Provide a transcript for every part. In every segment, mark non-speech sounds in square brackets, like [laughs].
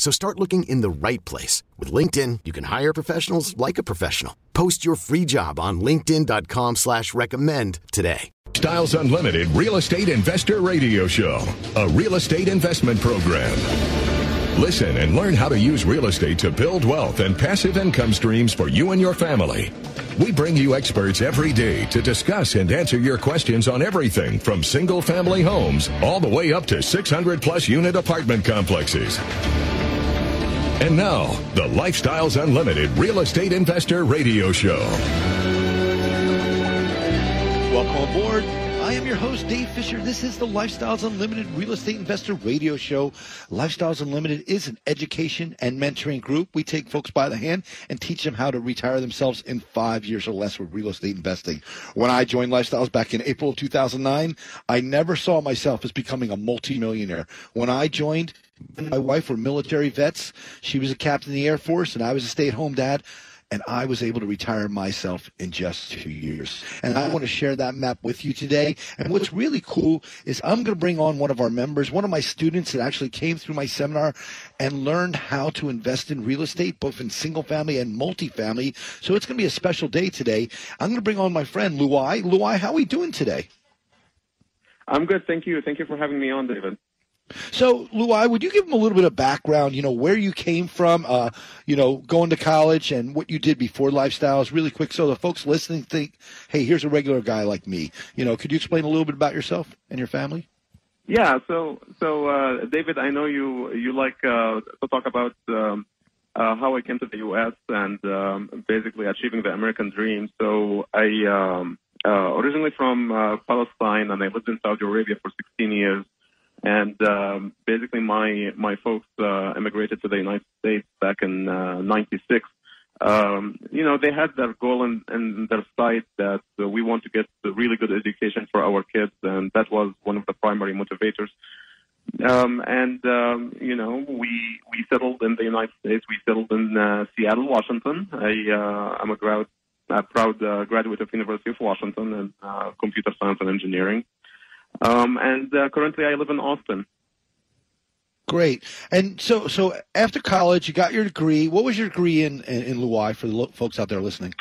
So start looking in the right place. With LinkedIn, you can hire professionals like a professional. Post your free job on linkedin.com slash recommend today. Styles Unlimited Real Estate Investor Radio Show, a real estate investment program. Listen and learn how to use real estate to build wealth and passive income streams for you and your family. We bring you experts every day to discuss and answer your questions on everything from single family homes all the way up to 600 plus unit apartment complexes. And now, the Lifestyles Unlimited Real Estate Investor Radio Show. Welcome aboard. I am your host, Dave Fisher. This is the Lifestyles Unlimited Real Estate Investor Radio Show. Lifestyles Unlimited is an education and mentoring group. We take folks by the hand and teach them how to retire themselves in five years or less with real estate investing. When I joined Lifestyles back in April of 2009, I never saw myself as becoming a multimillionaire. When I joined, my wife were military vets. She was a captain in the Air Force, and I was a stay at home dad and I was able to retire myself in just two years. And I want to share that map with you today. And what's really cool is I'm going to bring on one of our members, one of my students that actually came through my seminar and learned how to invest in real estate, both in single family and multifamily. So it's going to be a special day today. I'm going to bring on my friend Luai. Luai, how are we doing today? I'm good, thank you. Thank you for having me on, David. So, Luai, would you give them a little bit of background? You know, where you came from, uh, you know, going to college, and what you did before lifestyles, really quick, so the folks listening think, "Hey, here's a regular guy like me." You know, could you explain a little bit about yourself and your family? Yeah. So, so uh, David, I know you you like uh, to talk about um, uh, how I came to the U.S. and um, basically achieving the American dream. So, I um, uh, originally from uh, Palestine, and I lived in Saudi Arabia for 16 years. And um, basically, my my folks uh, immigrated to the United States back in '96. Um, you know, they had their goal in, in their sight that uh, we want to get a really good education for our kids, and that was one of the primary motivators. Um, and um, you know, we we settled in the United States. We settled in uh, Seattle, Washington. I uh, I'm a grad, a proud uh, graduate of University of Washington in uh, computer science and engineering. Um, and uh, currently, I live in Austin. Great. And so, so after college, you got your degree. What was your degree in in, in Luai for the folks out there listening?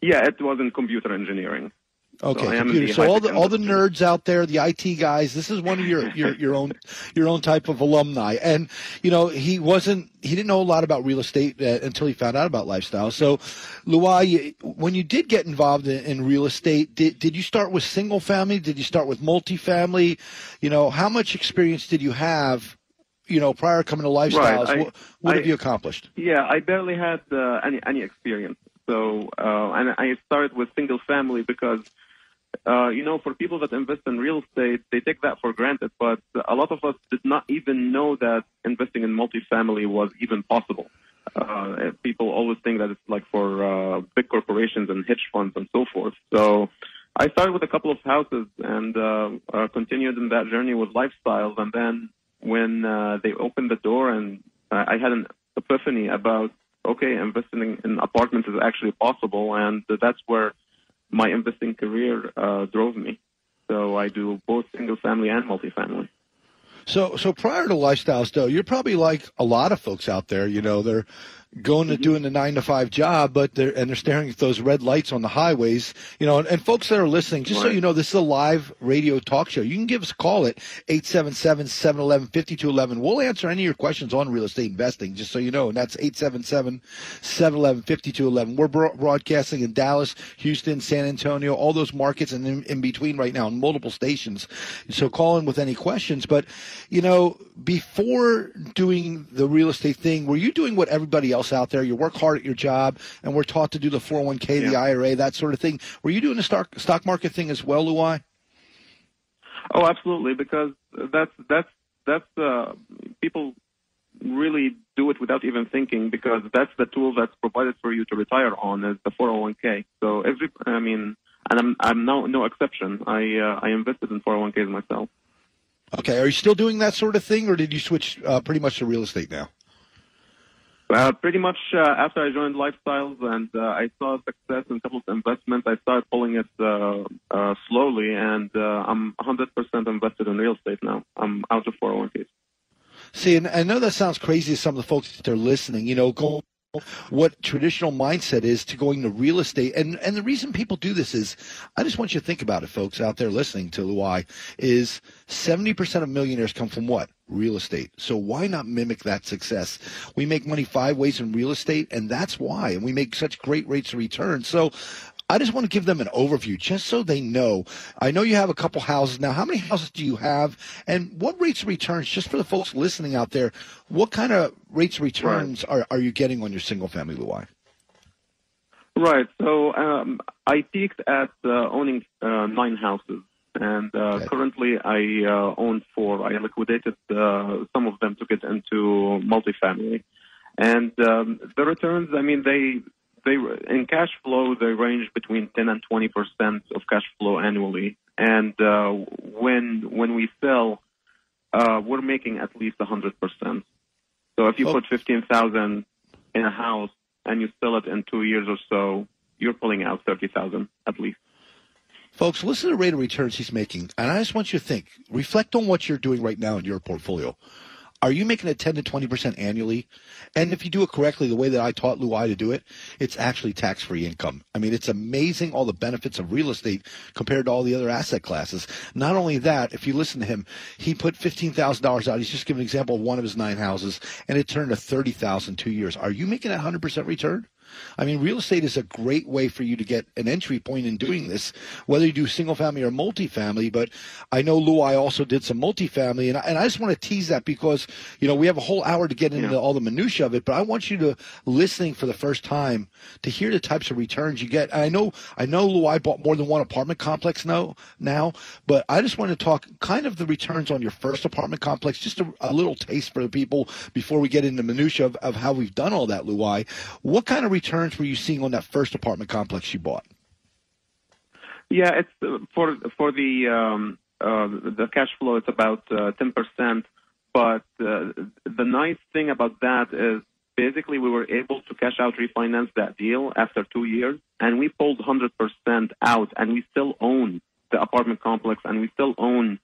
Yeah, it was in computer engineering. Okay, so computer. So all the all the nerds out there, the IT guys, this is one of your your your own [laughs] your own type of alumni. And you know, he wasn't he didn't know a lot about real estate uh, until he found out about lifestyle. So, Luai, when you did get involved in, in, real estate, did did you start with single family? Did you start with multifamily? You know, how much experience did you have? You know, prior coming to lifestyles, right. I, what, what I, have you accomplished? Yeah, I barely had uh, any any experience. So, uh, and I started with single family because uh, you know, for people that invest in real estate, they take that for granted. But a lot of us did not even know that investing in multifamily was even possible. Uh, people always think that it's like for uh, big corporations and hedge funds and so forth. So I started with a couple of houses and uh, uh, continued in that journey with lifestyles. And then when uh, they opened the door and uh, I had an epiphany about, okay, investing in apartments is actually possible. And that's where my investing career uh, drove me. So I do both single family and multifamily. So, so prior to lifestyles, though, you're probably like a lot of folks out there. You know, they're going to mm-hmm. doing the nine to five job, but they're and they're staring at those red lights on the highways. You know, and, and folks that are listening, just right. so you know, this is a live radio talk show. You can give us a call at 877-711-5211. We'll answer any of your questions on real estate investing, just so you know. And that's 877-711-5211. We're broadcasting in Dallas, Houston, San Antonio, all those markets and in, in between right now, on multiple stations. So call in with any questions. But, you know, before doing the real estate thing, were you doing what everybody else out there? You work hard at your job, and we're taught to do the 401k, yeah. the IRA, that sort of thing. Were you doing the stock stock market thing as well, Luai? Oh, absolutely, because that's that's that's uh, people really do it without even thinking because that's the tool that's provided for you to retire on is the 401k. So every, I mean, and I'm I'm no no exception. I uh, I invested in 401ks myself. Okay, are you still doing that sort of thing, or did you switch uh, pretty much to real estate now? Uh, pretty much uh, after I joined Lifestyles and uh, I saw success in a couple of investments, I started pulling it uh, uh, slowly, and uh, I'm 100% invested in real estate now. I'm out of 401ks. See, and I know that sounds crazy to some of the folks that are listening. You know, go what traditional mindset is to going to real estate. And and the reason people do this is I just want you to think about it, folks out there listening to Luai, is 70% of millionaires come from what? Real estate. So why not mimic that success? We make money five ways in real estate, and that's why. And we make such great rates of return. So I just want to give them an overview just so they know. I know you have a couple houses now. How many houses do you have? And what rates of returns, just for the folks listening out there, what kind of rates of returns right. are, are you getting on your single family Luai? Right. So um, I peaked at uh, owning uh, nine houses. And uh, okay. currently, I uh, own four. I liquidated uh, some of them to get into multifamily, and um, the returns. I mean, they they in cash flow they range between 10 and 20 percent of cash flow annually, and uh, when when we sell, uh, we're making at least 100 percent. So if you oh. put 15,000 in a house and you sell it in two years or so, you're pulling out 30,000 at least. Folks, listen to the rate of returns he's making, and I just want you to think, reflect on what you're doing right now in your portfolio. Are you making it 10 to 20% annually? And if you do it correctly, the way that I taught Luai to do it, it's actually tax free income. I mean, it's amazing all the benefits of real estate compared to all the other asset classes. Not only that, if you listen to him, he put $15,000 out. He's just giving an example of one of his nine houses, and it turned to 30000 two years. Are you making that 100% return? I mean, real estate is a great way for you to get an entry point in doing this, whether you do single family or multifamily. But I know Luai also did some multifamily, and I, and I just want to tease that because you know we have a whole hour to get into yeah. all the minutia of it. But I want you to listening for the first time to hear the types of returns you get. And I know I know Luai bought more than one apartment complex now now, but I just want to talk kind of the returns on your first apartment complex, just a, a little taste for the people before we get into minutia of, of how we've done all that, Luai. What kind of returns were you seeing on that first apartment complex you bought? Yeah, it's for for the um, uh, the cash flow. It's about uh, ten uh, percent. But uh, the nice thing about that is basically we were able to cash out refinance that deal after two years, and we pulled hundred percent out, and we still own the apartment complex, and we still own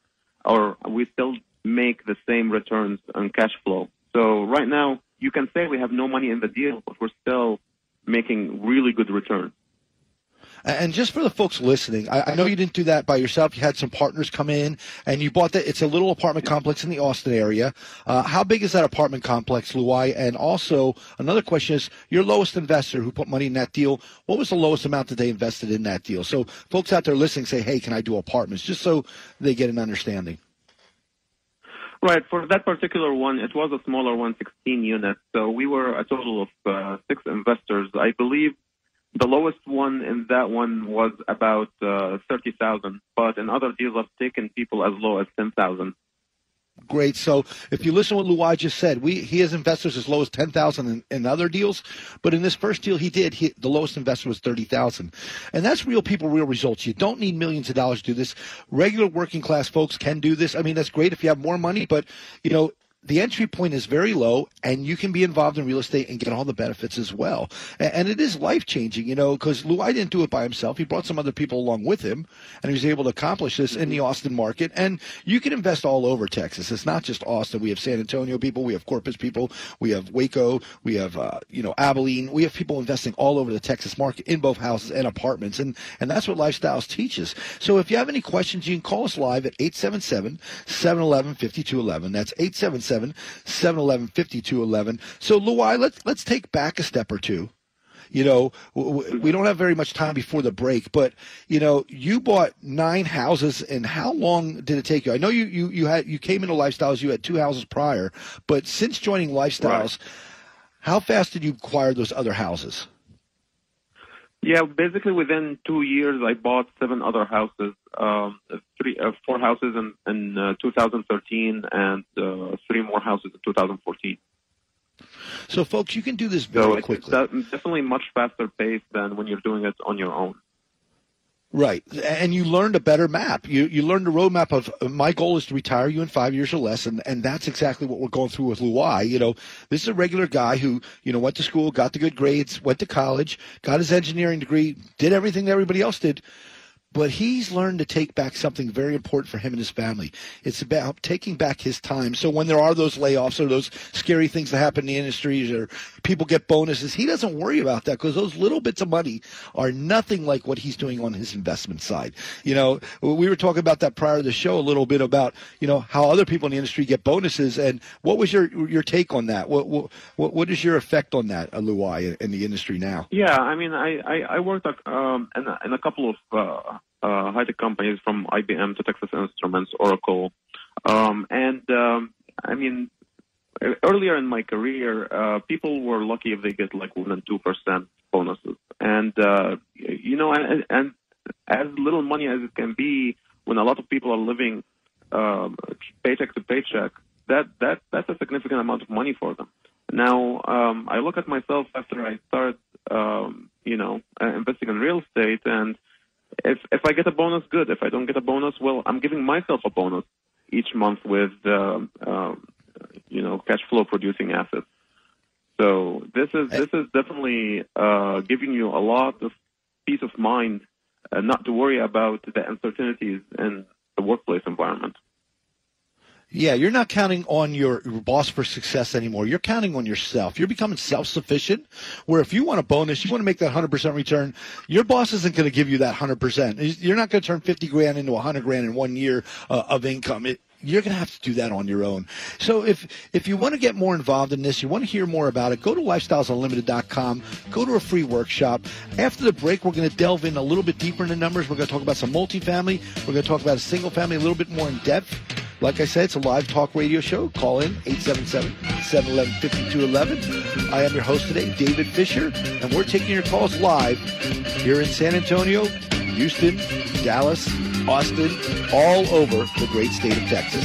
or we still make the same returns on cash flow. So right now, you can say we have no money in the deal, but we're still making really good return. And just for the folks listening, I, I, know you didn't do that by yourself. You had some partners come in, and you bought that. It's a little apartment complex in the Austin area. Uh, how big is that apartment complex, Luai? And also, another question is your lowest investor who put money in that deal. What was the lowest amount that they invested in that deal? So, folks out there listening say, "Hey, can I do apartments?" Just so they get an understanding. Right. For that particular one, it was a smaller one, 16 units. So we were a total of uh, six investors. I believe the lowest one in that one was about uh, 30,000, but in other deals, I've taken people as low as 10,000. Great. So if you listen to what Luai just said, we he has investors as low as ten thousand in, in other deals, but in this first deal he did, he, the lowest investor was thirty thousand, and that's real people, real results. You don't need millions of dollars to do this. Regular working class folks can do this. I mean, that's great if you have more money, but you know the entry point is very low and you can be involved in real estate and get all the benefits as well. And it is life changing, you know, because Luai didn't do it by himself. He brought some other people along with him and he was able to accomplish this in the Austin market. And you can invest all over Texas. It's not just Austin. We have San Antonio people, we have Corpus people, we have Waco, we have, uh, you know, Abilene. We have people investing all over the Texas market in both houses and apartments. And, and that's what Lifestyles teaches. So if you have any questions, you can call us live at 877 711 5211. That's 877 711 5211. So, Luai, let's, let's take back a step or two. You know, we don't have very much time before the break, but you know, you bought nine houses, and how long did it take you? I know you you you had you came into Lifestyles, you had two houses prior, but since joining Lifestyles, right. how fast did you acquire those other houses? Yeah, basically within two years, I bought seven other houses, um, three, uh, four houses in, in uh, 2013, and uh, three more houses in 2014. So, folks, you can do this very so quickly. It's definitely much faster pace than when you're doing it on your own. Right, and you learned a better map. You you learned a roadmap of uh, my goal is to retire you in five years or less, and and that's exactly what we're going through with Luai. You know, this is a regular guy who you know went to school, got the good grades, went to college, got his engineering degree, did everything that everybody else did, but he's learned to take back something very important for him and his family. It's about taking back his time. So when there are those layoffs or those scary things that happen in the industries or people get bonuses, he doesn't worry about that because those little bits of money are nothing like what he's doing on his investment side. You know, we were talking about that prior to the show a little bit about, you know, how other people in the industry get bonuses and what was your your take on that? What what what is your effect on that, Luai, in the industry now? Yeah, I mean, I I, I worked um, in, a, in a couple of uh, uh, high-tech companies from IBM to Texas Instruments, Oracle, um, and um, I mean, earlier in my career, uh, people were lucky if they get like one and two percent bonuses, and uh, you know, and, and as little money as it can be, when a lot of people are living um, paycheck to paycheck, that that that's a significant amount of money for them. Now, um, I look at myself after I start, um, you know, investing in real estate, and if if I get a bonus, good. If I don't get a bonus, well, I'm giving myself a bonus each month with uh, uh, you know cash flow producing assets. So this is this is definitely uh, giving you a lot of peace of mind, uh, not to worry about the uncertainties in the workplace environment. Yeah, you're not counting on your boss for success anymore. You're counting on yourself. You're becoming self-sufficient. Where if you want a bonus, you want to make that 100% return. Your boss isn't going to give you that 100%. You're not going to turn 50 grand into 100 grand in one year uh, of income. It, you're going to have to do that on your own. So if if you want to get more involved in this, you want to hear more about it, go to lifestylesunlimited.com, go to a free workshop. After the break, we're going to delve in a little bit deeper into numbers. We're going to talk about some multifamily. We're going to talk about a single family a little bit more in depth. Like I said, it's a live talk radio show. Call in 877-711-5211. I am your host today, David Fisher, and we're taking your calls live here in San Antonio, Houston, Dallas, Austin, all over the great state of Texas.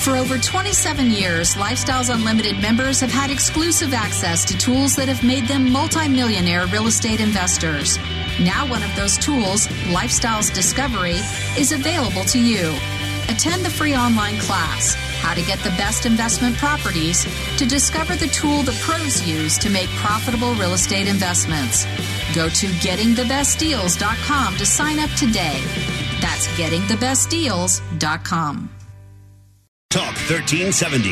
For over 27 years, Lifestyles Unlimited members have had exclusive access to tools that have made them multimillionaire real estate investors. Now, one of those tools, Lifestyles Discovery, is available to you. Attend the free online class, How to Get the Best Investment Properties, to discover the tool the pros use to make profitable real estate investments. Go to gettingthebestdeals.com to sign up today. That's gettingthebestdeals.com. Talk 1370.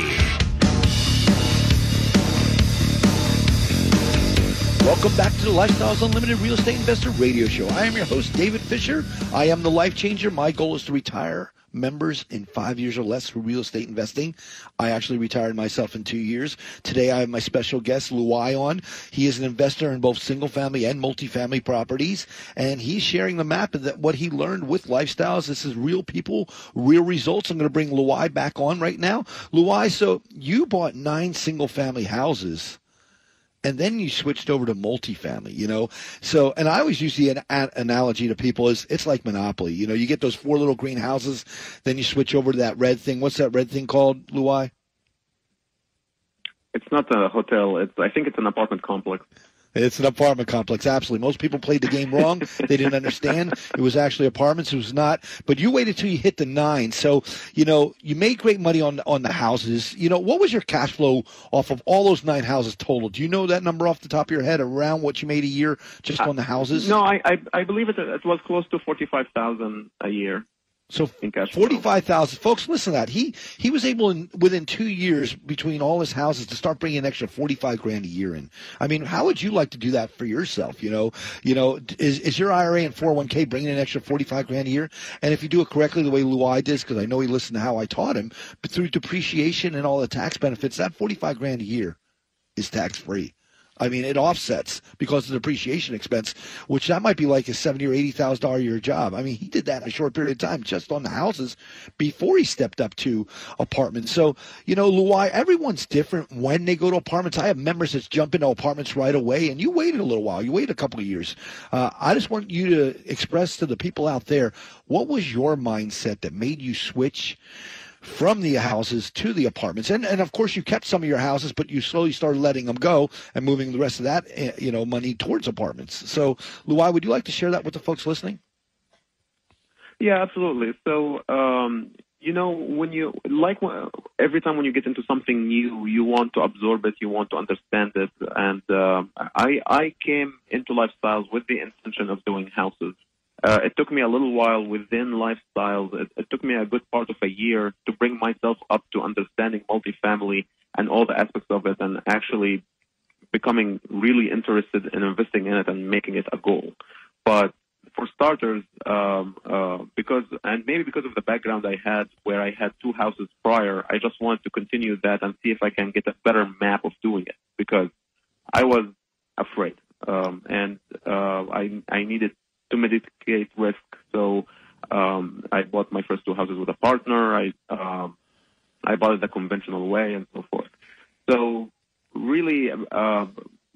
Welcome back to the Lifestyles Unlimited Real Estate Investor Radio Show. I am your host, David Fisher. I am the life changer. My goal is to retire members in five years or less for real estate investing. I actually retired myself in two years. Today I have my special guest, Luai, on. He is an investor in both single family and multifamily properties, and he's sharing the map of that what he learned with lifestyles. This is real people, real results. I'm going to bring Luai back on right now. Luai, so you bought nine single family houses and then you switched over to multifamily, you know. So, and I always use the an, an analogy to people is it's like Monopoly. You know, you get those four little green houses, then you switch over to that red thing. What's that red thing called, Luai? It's not a hotel. It's I think it's an apartment complex. It's an apartment complex. Absolutely. Most people played the game wrong. they didn't understand. It was actually apartments. It was not. But you waited till you hit the nine. So, you know, you made great money on on the houses. You know, what was your cash flow off of all those nine houses total? Do you know that number off the top of your head around what you made a year just uh, on the houses? No, I I, I believe it, it was close to forty five thousand a year. So forty-five thousand folks. Listen to that. He he was able in within two years between all his houses to start bringing an extra forty-five grand a year in. I mean, how would you like to do that for yourself? You know, you know, is is your IRA and four hundred oh one k bringing an extra forty-five grand a year? And if you do it correctly, the way Luai did, because I know he listened to how I taught him, but through depreciation and all the tax benefits, that forty-five grand a year is tax-free. I mean, it offsets because of the depreciation expense, which that might be like a seventy or eighty thousand dollar a year job. I mean, he did that in a short period of time just on the houses before he stepped up to apartments. So, you know, Luai, everyone's different when they go to apartments. I have members that jump into apartments right away, and you waited a little while. You waited a couple of years. Uh, I just want you to express to the people out there what was your mindset that made you switch from the houses to the apartments. And and of course you kept some of your houses, but you slowly started letting them go and moving the rest of that eh, you know money towards apartments. So, Luai, would you like to share that with the folks listening? Yeah, absolutely. So, um, you know, when you like every time when you get into something new, you want to absorb it, you want to understand it, and uh, I I came into lifestyles with the intention of doing houses. Uh, it took me a little while within lifestyles. It, it, took me a good part of a year to bring myself up to understanding multifamily and all the aspects of it, and actually becoming really interested in investing in it and making it a goal. But for starters, um, uh, because and maybe because of the background I had, where I had two houses prior, I just wanted to continue that and see if I can get a better map of doing it because I was afraid um, and uh, I I needed to mitigate risk. So um, I bought my first two houses with a partner. I um, I bought it the conventional way and so forth. So really uh,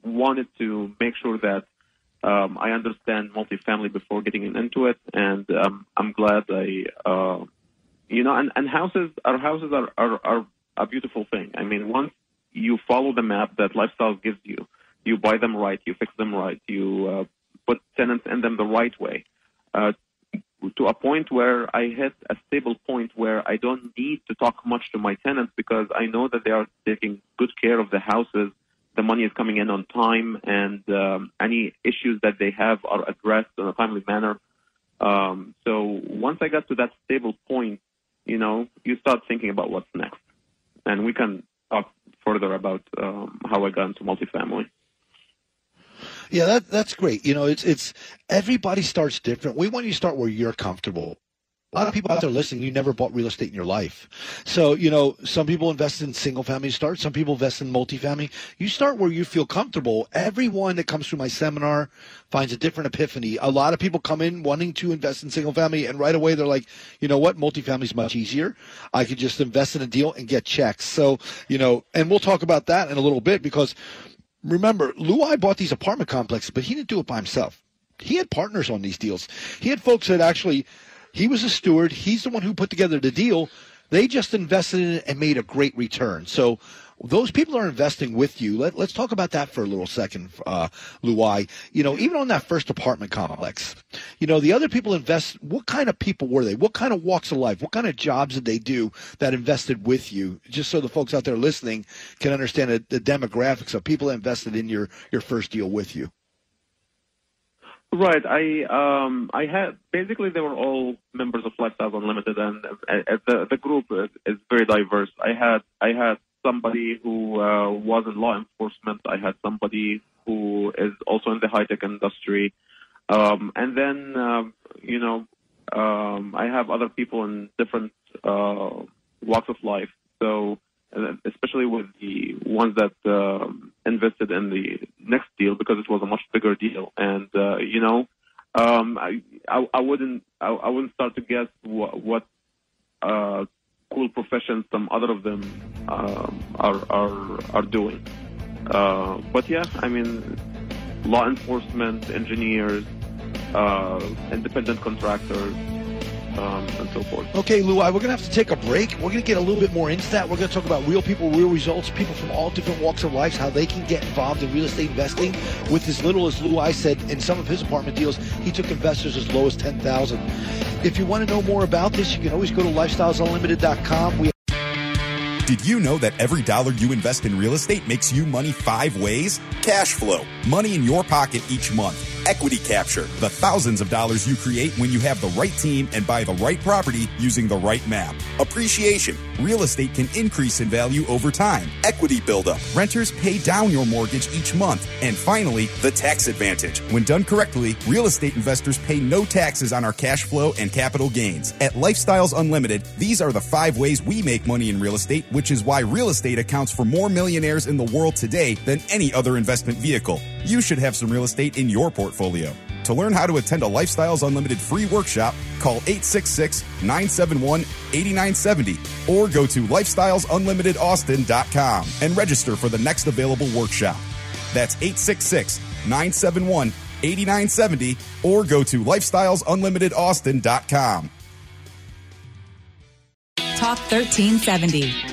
wanted to make sure that um, I understand multifamily before getting into it, and um, I'm glad I, uh, you know, and, and houses, our houses are, are, are a beautiful thing. I mean, once you follow the map that lifestyle gives you, you buy them right, you fix them right, you uh, put tenants in them the right way, uh, to a point where I hit a stable point where I don't need to talk much to my tenants because I know that they are taking good care of the houses the money is coming in on time, and um, any issues that they have are addressed in a timely manner. Um, so once I got to that stable point, you know, you start thinking about what's next, and we can talk further about um, how I got into multifamily. Yeah, that that's great. You know, it's it's everybody starts different. We want you to start where you're comfortable a lot of people out there listening, you never bought real estate in your life. So, you know, some people invest in single family start, some people invest in multifamily. You start where you feel comfortable. Everyone that comes through my seminar finds a different epiphany. A lot of people come in wanting to invest in single family and right away they're like, you know what, multifamily is much easier. I could just invest in a deal and get checks. So, you know, and we'll talk about that in a little bit because remember, Luai bought these apartment complexes, but he didn't do it by himself. He had partners on these deals. He had folks that actually he was a steward. He's the one who put together the deal. They just invested in it and made a great return. So those people are investing with you. Let, us talk about that for a little second, uh, Luai. You know, even on that first apartment complex, you know, the other people invest. What kind of people were they? What kind of walks of life? What kind of jobs did they do that invested with you? Just so the folks out there listening can understand the, the demographics of people that invested in your your first deal with you. Right. I um I had basically they were all members of Lifestyles Unlimited, and uh, the the group is, is, very diverse. I had I had somebody who uh, was in law enforcement. I had somebody who is also in the high tech industry, um, and then uh, you know um, I have other people in different uh, walks of life. So especially with the ones that um, invested in the next deal because it was a much bigger deal. And uh, you know, um, I, I, I wouldn't I, I wouldn't start to guess what, what uh, cool professions some other of them um, are are are doing. Uh, but yeah, I mean, law enforcement, engineers, uh, independent contractors um, and so forth. Okay, Lou, we're going to have to take a break. We're going to get a little bit more into that. We're going to talk about real people, real results, people from all different walks of life, how they can get involved in real estate investing. With as little as Luai said, in some of his apartment deals, he took investors as low as 10000 If you want to know more about this, you can always go to lifestylesunlimited.com. We did you know that every dollar you invest in real estate makes you money five ways? Cash flow, money in your pocket each month Equity Capture, the thousands of dollars you create when you have the right team and buy the right property using the right map. Appreciation, real estate can increase in value over time. Equity buildup. Renters pay down your mortgage each month. And finally, the tax advantage. When done correctly, real estate investors pay no taxes on our cash flow and capital gains. At Lifestyles Unlimited, these are the five ways we make money in real estate, which is why real estate accounts for more millionaires in the world today than any other investment vehicle. You should have some real estate in your portfolio. To learn how to attend a Lifestyles Unlimited free workshop, call 866 971 8970 or go to lifestylesunlimitedaustin.com and register for the next available workshop. That's 866 971 8970 or go to lifestylesunlimitedaustin.com. Talk 1370.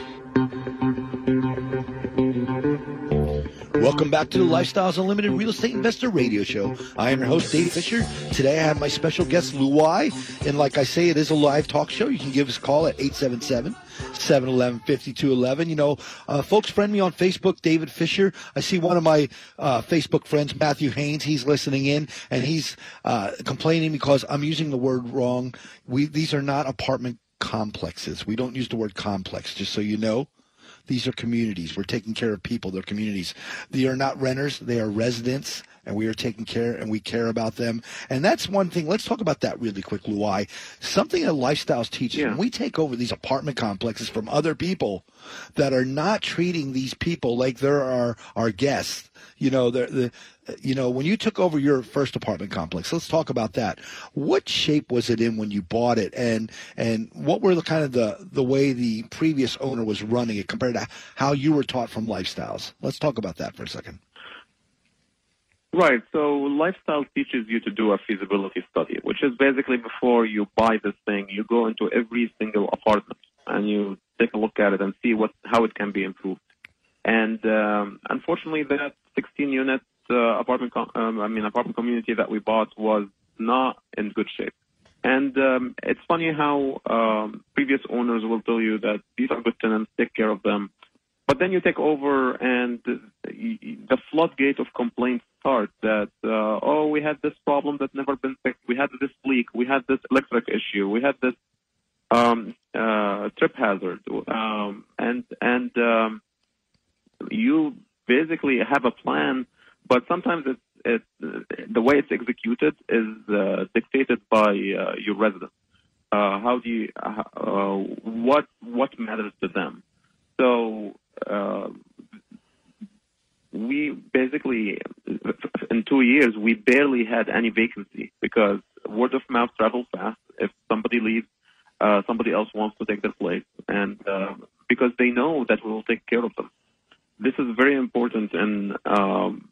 Welcome back to the Lifestyles Unlimited Real Estate Investor Radio Show. I am your host, Dave Fisher. Today I have my special guest, Luai. And like I say, it is a live talk show. You can give us a call at 877 711 5211. You know, uh, folks, friend me on Facebook, David Fisher. I see one of my uh, Facebook friends, Matthew Haynes. He's listening in and he's uh, complaining because I'm using the word wrong. We These are not apartment complexes. We don't use the word complex, just so you know. These are communities. We're taking care of people. They're communities. They are not renters. They are residents, and we are taking care and we care about them. And that's one thing. Let's talk about that really quick, Luai. Something that Lifestyles teaches. Yeah. When we take over these apartment complexes from other people that are not treating these people like they're our, our guests, you know, they're, the, you know, when you took over your first apartment complex, let's talk about that. What shape was it in when you bought it, and and what were the kind of the the way the previous owner was running it compared to how you were taught from lifestyles? Let's talk about that for a second. Right. So lifestyle teaches you to do a feasibility study, which is basically before you buy this thing, you go into every single apartment and you take a look at it and see what how it can be improved. And um, unfortunately, that 16 unit uh, apartment, com- um, I mean apartment community that we bought was not in good shape. And um, it's funny how um, previous owners will tell you that these are good tenants, take care of them. But then you take over, and the floodgate of complaints start. That uh, oh, we had this problem that's never been fixed. We had this leak. We had this electric issue. We had this um, uh, trip hazard, um, and and um, you basically have a plan, but sometimes it's it, the way it's executed is uh, dictated by uh, your residents. Uh, how do you, uh, what what matters to them? So uh, we basically, in two years, we barely had any vacancy because word of mouth travels fast. If somebody leaves, uh, somebody else wants to take their place, and because they know that we will take care of them. This is very important in um,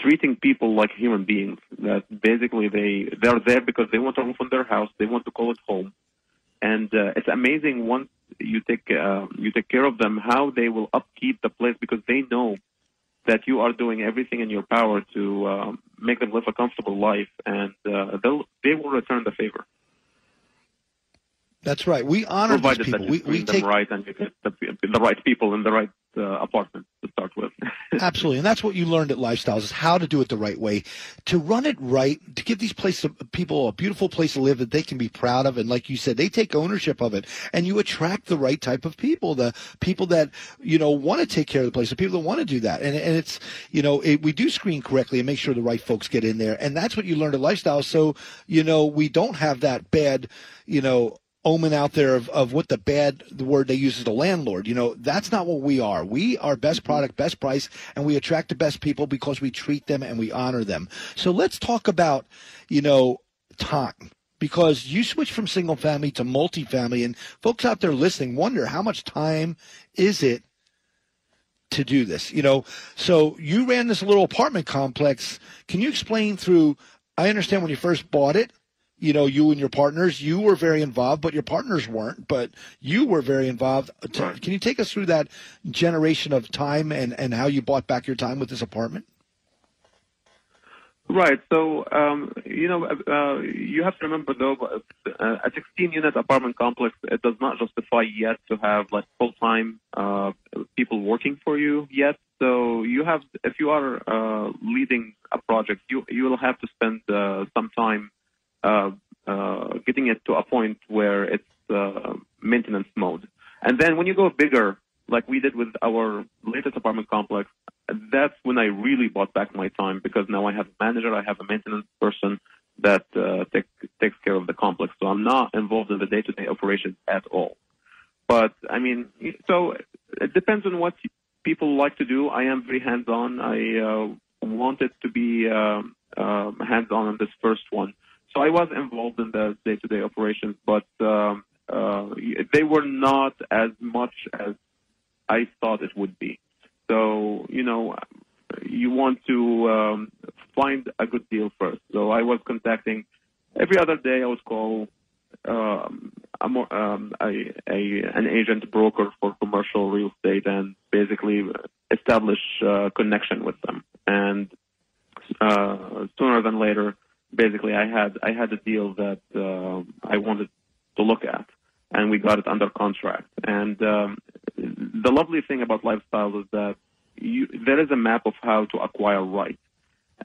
treating people like human beings. That basically they they're there because they want a roof on their house. They want to call it home, and uh, it's amazing once you take uh, you take care of them how they will upkeep the place because they know that you are doing everything in your power to um, make them live a comfortable life, and uh, they'll they will return the favor. That's right. We honor these people. We, we take right and you get the, the right people in the right uh, apartment to start with. [laughs] Absolutely, and that's what you learned at Lifestyles is how to do it the right way, to run it right, to give these places people a beautiful place to live that they can be proud of, and like you said, they take ownership of it, and you attract the right type of people, the people that you know want to take care of the place, the people that want to do that, and and it's you know it, we do screen correctly and make sure the right folks get in there, and that's what you learned at Lifestyles. So you know we don't have that bad, you know omen out there of, of what the bad the word they use is the landlord. You know that's not what we are. We are best product best price and we attract the best people because we treat them and we honor them. So let's talk about you know time. Because you switch from single family to multifamily and folks out there listening wonder how much time is it to do this you know? So you ran this little apartment complex. Can you explain through i understand when you first bought it you know, you and your partners, you were very involved, but your partners weren't, but you were very involved. Right. Can you take us through that generation of time and, and how you bought back your time with this apartment? Right. So, um, you know, uh, you have to remember though, uh, a 16 unit apartment complex, it does not justify yet to have like full time uh, people working for you yet. So you have, if you are uh, leading a project, you you will have to spend uh, some time uh, uh, getting it to a point where it's uh, maintenance mode. And then when you go bigger, like we did with our latest apartment complex, that's when I really bought back my time because now I have a manager, I have a maintenance person that uh, take, takes care of the complex. So I'm not involved in the day-to-day operations at all. But I mean, so it depends on what people like to do. I am very hands-on. I uh, wanted to be uh, uh, hands-on on this first one. So I was involved in the day-to-day operations, but um, uh, they were not as much as I thought it would be. So, you know, you want to um, find a good deal first. So I was contacting every other day. I would call um, a more, um, a, a, an agent broker for commercial real estate and basically establish uh, connection with them. And uh, sooner than later, basically, I had I had a deal that uh, I wanted to look at, and we got it under contract. And um, the lovely thing about lifestyle is that you, there is a map of how to acquire right,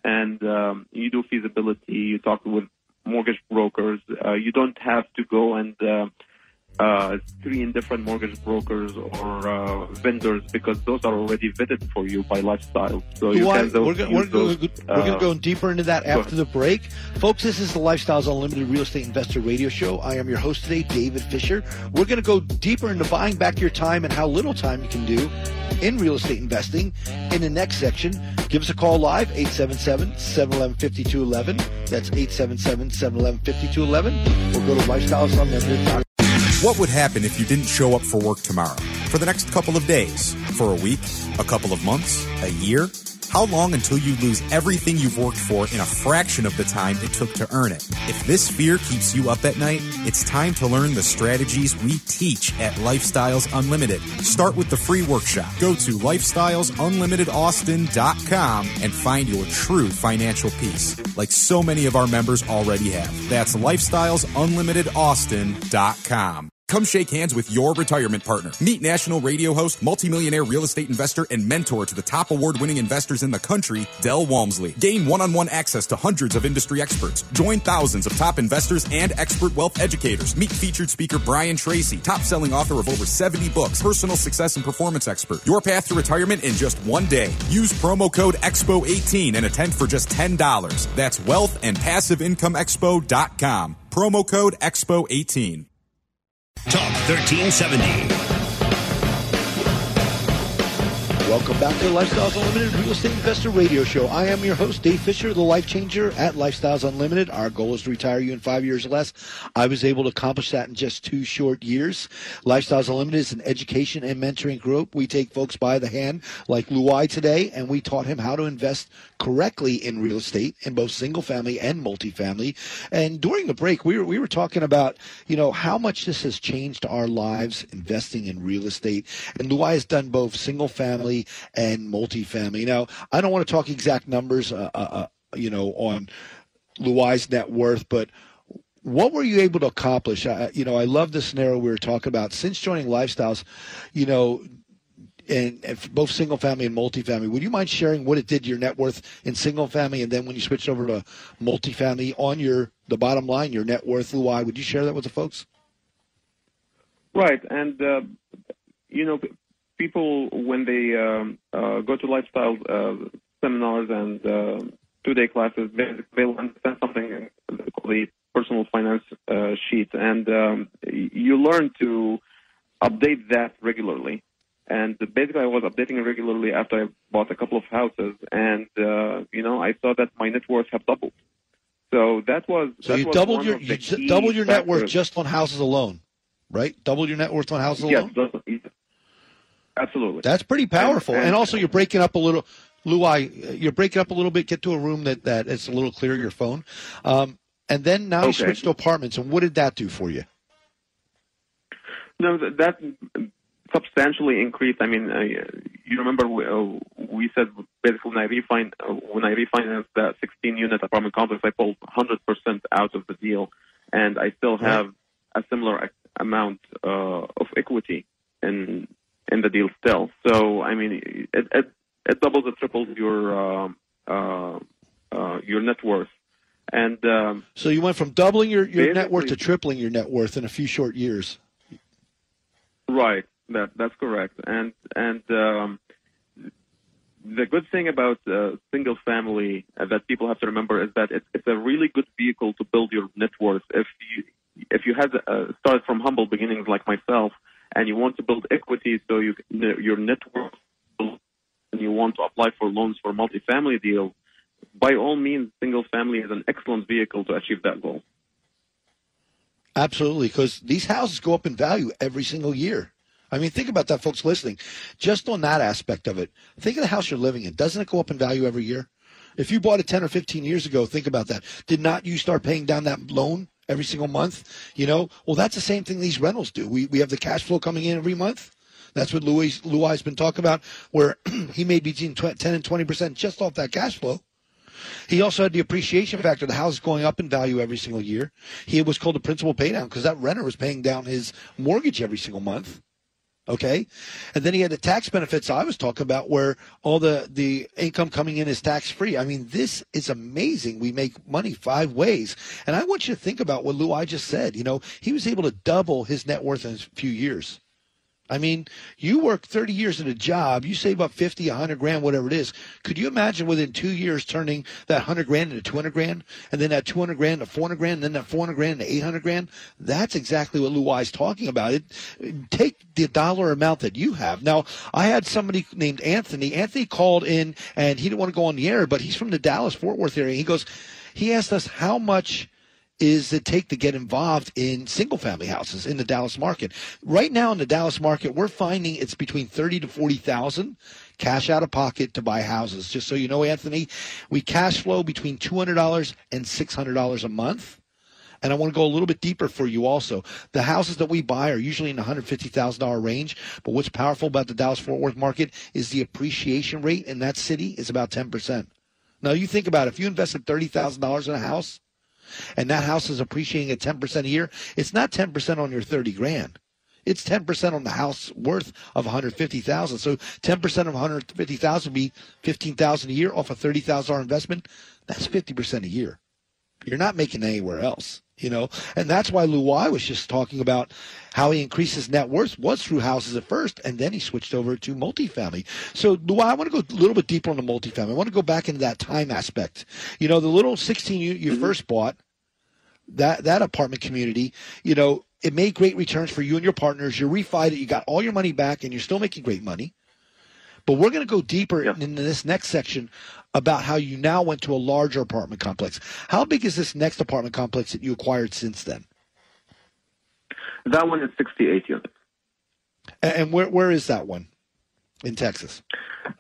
and um, you do feasibility. You talk with mortgage brokers. Uh, you don't have to go and uh, uh, screen different mortgage brokers or uh, vendors because those are already vetted for you by lifestyle. So you Why, can those, we're going we're, those, we're going to go deeper into that after the break. Folks, this is the Lifestyles Unlimited Real Estate Investor Radio Show. I am your host today, David Fisher. We're going to go deeper into buying back your time and how little time you can do in real estate investing in the next section. Give us a call live, 877-711-5211. That's 877-711-5211. Or go to lifestylesunlimited.com. What would happen if you didn't show up for work tomorrow? For the next couple of days? For a week? A couple of months? A year? How long until you lose everything you've worked for in a fraction of the time it took to earn it? If this fear keeps you up at night, it's time to learn the strategies we teach at Lifestyles Unlimited. Start with the free workshop. Go to lifestylesunlimitedaustin.com and find your true financial peace, like so many of our members already have. That's lifestylesunlimitedaustin.com. Come shake hands with your retirement partner. Meet national radio host, multimillionaire real estate investor, and mentor to the top award winning investors in the country, Del Walmsley. Gain one on one access to hundreds of industry experts. Join thousands of top investors and expert wealth educators. Meet featured speaker Brian Tracy, top selling author of over 70 books, personal success and performance expert. Your path to retirement in just one day. Use promo code EXPO18 and attend for just $10. That's wealthandpassiveincomeexpo.com. Promo code EXPO18. Talk 1370. Welcome back to Lifestyles Unlimited Real Estate Investor Radio Show. I am your host, Dave Fisher, the life changer at Lifestyles Unlimited. Our goal is to retire you in five years or less. I was able to accomplish that in just two short years. Lifestyles Unlimited is an education and mentoring group. We take folks by the hand, like Luai today, and we taught him how to invest correctly in real estate in both single family and multifamily. And during the break, we were, we were talking about, you know, how much this has changed our lives investing in real estate. And Luai has done both single family and multifamily. Now, I don't want to talk exact numbers, uh, uh, uh, you know, on Luai's net worth, but what were you able to accomplish? I, you know, I love the scenario we were talking about. Since joining Lifestyles, you know, and, and both single family and multifamily, would you mind sharing what it did to your net worth in single family, and then when you switched over to multifamily on your the bottom line, your net worth, Luai? Would you share that with the folks? Right, and uh, you know, people when they um, uh, go to lifestyle uh, seminars and uh, two-day classes, they, they'll understand something called the personal finance uh, sheet, and um, you learn to update that regularly. And basically, I was updating it regularly after I bought a couple of houses, and uh, you know, I saw that my net worth have doubled. So that was so that you was doubled your you doubled your net worth just on houses alone, right? Doubled your net worth on houses Yes, alone. that's- absolutely. That's pretty powerful. And- And, and- also, you're breaking up a little. Luai, you're breaking up a little bit. Get to a room that that it's a little clearer. Your phone, um, and then now you Okay. switched to apartments. And what did that do for you? No, th- that substantially increased. I mean, uh, you remember we, uh, we said basically when I refin- uh, when I refinanced that 16 unit apartment complex, I pulled 100 percent out of the deal, and I still have a similar amount uh, of equity in in the deal still. So I mean, it it, it doubles or triples your um, uh, uh, your net worth, and um, So you went from doubling your, your net worth to tripling your net worth in a few short years. Right. That that's correct. And and um, the good thing about uh, single family uh, that people have to remember is that it's, it's a really good vehicle to build your net worth. If you if you had uh, started from humble beginnings like myself, and you want to build equity so you your net worth and you want to apply for loans for multifamily deal, by all means, single family is an excellent vehicle to achieve that goal. Absolutely, because these houses go up in value every single year. I mean, think about that, folks listening. Just on that aspect of it, think of the house you're living in. Doesn't it go up in value every year? If you bought it 10 or 15 years ago, think about that. Did not you start paying down that loan every single month? You know, well, that's the same thing these rentals do. We, we have the cash flow coming in every month. That's what Luai Luai has been talking about, where [clears throat] he made between 10 and 20 percent just off that cash flow. He also had the appreciation factor. The house is going up in value every single year. He was called a principal paydown because that renter was paying down his mortgage every single month. Okay. And then he had the tax benefits I was talking about where all the, the income coming in is tax free. I mean, this is amazing. We make money five ways. And I want you to think about what Luai just said. You know, he was able to double his net worth in a few years. I mean, you work 30 years at a job, you save up 50, 100 grand, whatever it is. Could you imagine within two years turning that 100 grand into 200 grand, and then that 200 grand to 400 grand, and then that 400 grand to 800 grand? That's exactly what Lou is talking about. It take the dollar amount that you have. Now, I had somebody named Anthony. Anthony called in, and he didn't want to go on the air, but he's from the Dallas Fort Worth area. He goes, he asked us how much is it take to get involved in single family houses in the Dallas market. Right now in the Dallas market, we're finding it's between 30 to 40,000 cash out of pocket to buy houses. Just so you know, Anthony, we cash flow between $200 and $600 a month. And I want to go a little bit deeper for you also. The houses that we buy are usually in the $150,000 range. But what's powerful about the Dallas Fort Worth market is the appreciation rate in that city is about 10%. Now you think about it. If you invested $30,000 in a house, and that house is appreciating at 10% a year, it's not 10% on your 30 grand. It's 10% on the house worth of 150,000. So 10% of 150,000 would be 15,000 a year off a $30,000 investment. That's 50% a year. You're not making anywhere else, you know? And that's why Luai was just talking about how he increased his net worth was through houses at first, and then he switched over to multifamily. So Luai, I want to go a little bit deeper on the multifamily. I want to go back into that time aspect. You know, the little 16 you, you mm-hmm. first bought, that that apartment community, you know, it made great returns for you and your partners. You refied it, you got all your money back, and you're still making great money. But we're going to go deeper yeah. in this next section about how you now went to a larger apartment complex. How big is this next apartment complex that you acquired since then? That one is 68 units. And where where is that one? In Texas.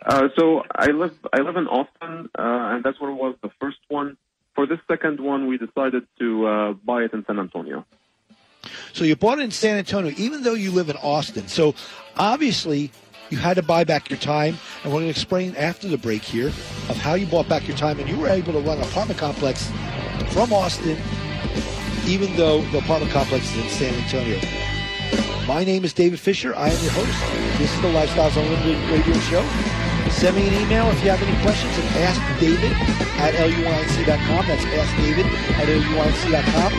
Uh, so I live I live in Austin, uh, and that's where it was the first one for this second one, we decided to uh, buy it in San Antonio. So you bought it in San Antonio, even though you live in Austin. So obviously, you had to buy back your time, and we're going to explain after the break here of how you bought back your time, and you were able to run an apartment complex from Austin, even though the apartment complex is in San Antonio. My name is David Fisher. I am your host. This is the Lifestyles Unlimited radio show. Send me an email if you have any questions and at askdavid at luinc.com. That's askdavid at luinc.com.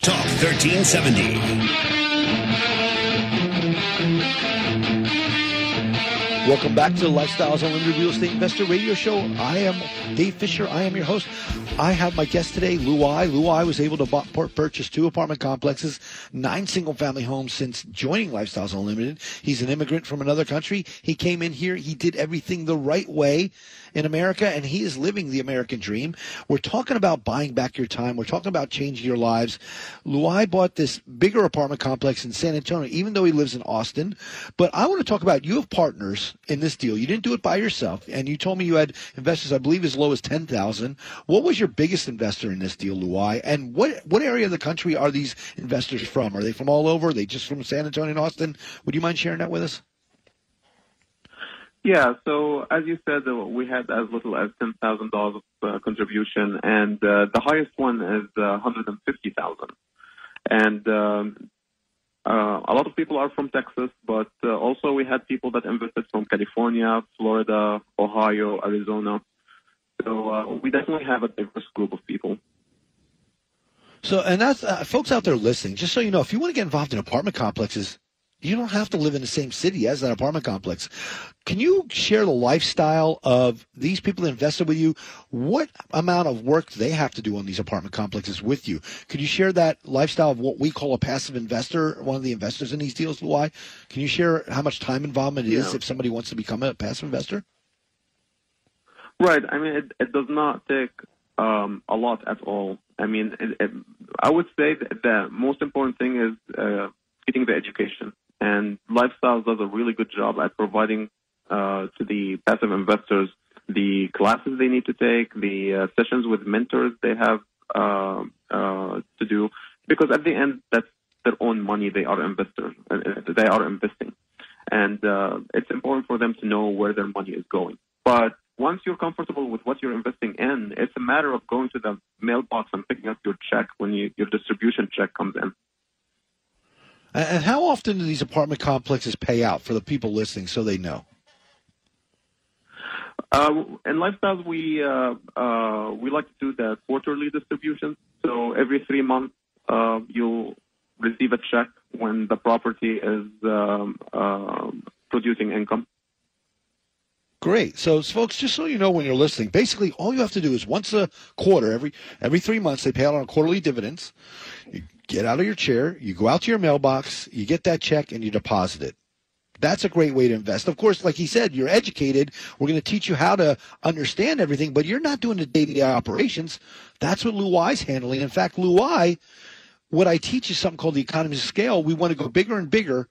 Talk 1370. Welcome back to Lifestyles Unlimited Real Estate Investor Radio Show. I am Dave Fisher. I am your host. I have my guest today, Luai. Was able to purchase two apartment complexes, nine single family homes since joining Lifestyles Unlimited. He's an immigrant from another country. He came in here. He did everything the right way in America, and he is living the American dream. We're talking about buying back your time. We're talking about changing your lives. Luai bought this bigger apartment complex in San Antonio, even though he lives in Austin. But I want to talk about you have partners in this deal. You didn't do it by yourself, and you told me you had investors, I believe, as low as ten thousand. What was your biggest investor in this deal, Luai? And what what area of the country are these investors from? Are they from all over? Are they just from San Antonio and Austin? Would you mind sharing that with us? Yeah, so as you said, uh, we had as little as ten thousand dollars of uh, contribution, and uh, the highest one is uh, hundred and fifty thousand. And um, uh, a lot of people are from Texas, but uh, also we had people that invested from California, Florida, Ohio, Arizona. So we definitely have a diverse group of people. So, and that's uh, folks out there listening. Just so you know, if you want to get involved in apartment complexes, you don't have to live in the same city as that apartment complex. Can you share the lifestyle of these people that invested with you? What amount of work they have to do on these apartment complexes with you? Could you share that lifestyle of what we call a passive investor, one of the investors in these deals, Why? Can you share how much time involvement it is Yeah. if somebody wants to become a passive investor? Right. I mean, it, it does not take um, a lot at all. I mean, it, it, I would say that the most important thing is uh, getting the education. And Lifestyles does a really good job at providing uh, to the passive investors the classes they need to take, the uh, sessions with mentors they have uh, uh, to do, because at the end, that's their own money they are investors. Uh, they are investing, and uh, it's important for them to know where their money is going. But once you're comfortable with what you're investing in, it's a matter of going to the mailbox and picking up your check when you, your distribution check comes in. And how often do these apartment complexes pay out for the people listening so they know? Uh, in lifestyles, we uh, uh, we like to do the quarterly distributions. So every three months, uh, you'll receive a check when the property is um, um producing income. Great. So, folks, just so you know when you're listening, basically all you have to do is once a quarter, every every three months, they pay out on quarterly dividends. You get out of your chair, you go out to your mailbox, you get that check, and you deposit it. That's a great way to invest. Of course, like he said, you're educated. We're going to teach you how to understand everything, but you're not doing the day-to-day operations. That's what Luai's handling. In fact, Luai, what I teach is something called the economy of scale. We want to go bigger and bigger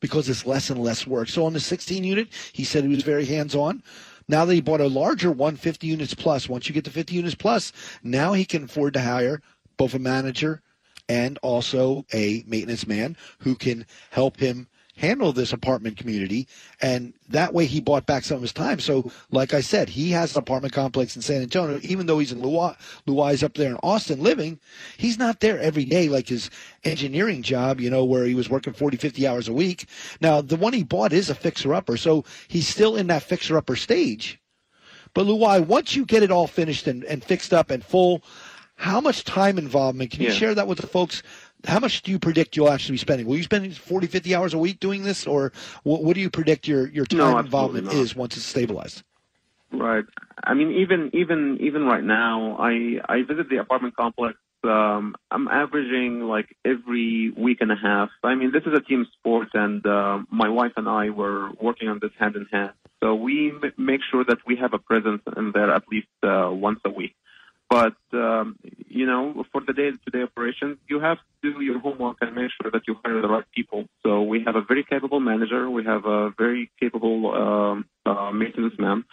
because it's less and less work. So on the 16 unit, he said he was very hands on. Now that he bought a larger one, 50 units plus, once you get to 50 units plus, now he can afford to hire both a manager and also a maintenance man who can help him handle this apartment community. And that way he bought back some of his time. So, like I said, he has an apartment complex in San Antonio, even though he's in Luai, Luai's up there in Austin living, he's not there every day like his engineering job, you know, where he was working 40, 50 hours a week. Now, the one he bought is a fixer upper. So he's still in that fixer upper stage. But Luai, once you get it all finished and, and fixed up and full, how much time involvement? Can you Yeah. share that with the folks? How much do you predict you'll actually be spending? Will you spend 40, 50 hours a week doing this, or what, what do you predict your, your time No, involvement not. is once it's stabilized? Right. I mean, even even even right now, I I visit the apartment complex. Um, I'm averaging like every week and a half. I mean, this is a team sport, and uh, my wife and I were working on this hand in hand. So we m- make sure that we have a presence in there at least uh, once a week. But um, you know, for the day-to-day operations, you have to do your homework and make sure that you hire the right people. So we have a very capable manager. We have a very capable um, uh, maintenance man,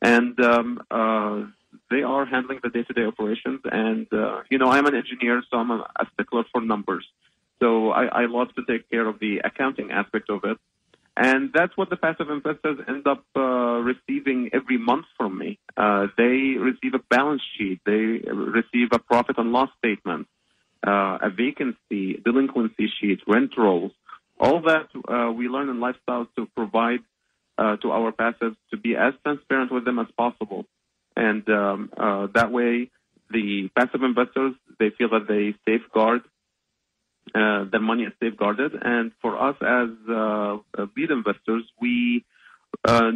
and um, uh, they are handling the day-to-day operations. And uh, you know, I'm an engineer, so I'm a, stickler for numbers. So I, I love to take care of the accounting aspect of it. And that's what the passive investors end up uh, receiving every month from me. Uh, they receive a balance sheet, they receive a profit and loss statement, uh, a vacancy, delinquency sheet, rent rolls. All that uh, we learn in lifestyles to provide uh, to our passives to be as transparent with them as possible. And um, uh, that way, the passive investors they feel that they safeguard uh, their money is safeguarded. And for us as uh, uh, lead investors, we uh,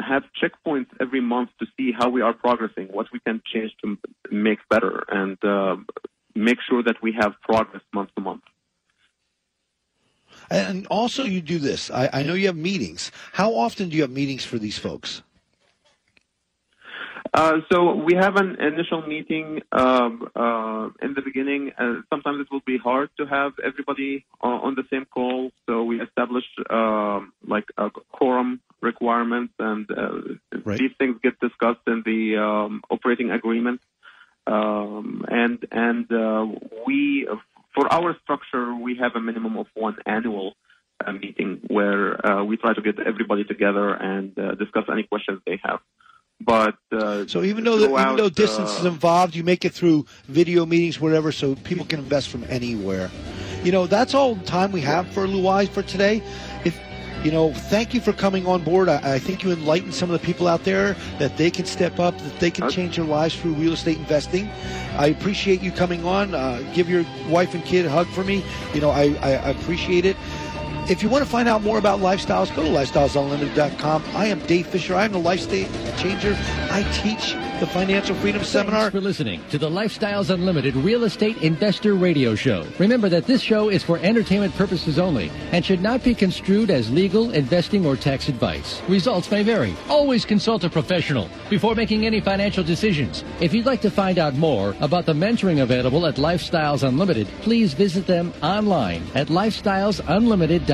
have checkpoints every month to see how we are progressing, what we can change to make better, and uh, make sure that we have progress month to month. And also, you do this. I, I know you have meetings. How often do you have meetings for these folks? Uh, so we have an initial meeting um, uh, in the beginning. Uh, sometimes it will be hard to have everybody uh, on the same call, so we establish um like a quorum requirements, and uh, Right. these things get discussed in the um, operating agreement. Um, and and uh, we, for our structure, we have a minimum of one annual uh, meeting where uh, we try to get everybody together and uh, discuss any questions they have. But uh, So even though the, even though distance is uh, involved, you make it through video meetings, whatever, so people can invest from anywhere. You know, that's all the time we have for Luai for today. If you know, thank you for coming on board. I, I think you enlightened some of the people out there that they can step up, that they can change their lives through real estate investing. I appreciate you coming on. Uh, give your wife and kid a hug for me. You know, I, I appreciate it. If you want to find out more about lifestyles, go to lifestylesunlimited.com. I am Dave Fisher. I am the lifestyle changer. I teach the Financial Freedom seminar. Thanks Seminar. for listening to the Lifestyles Unlimited Real Estate Investor Radio Show. Remember that this show is for entertainment purposes only and should not be construed as legal, investing, or tax advice. Results may vary. Always consult a professional before making any financial decisions. If you'd like to find out more about the mentoring available at Lifestyles Unlimited, please visit them online at lifestylesunlimited.com.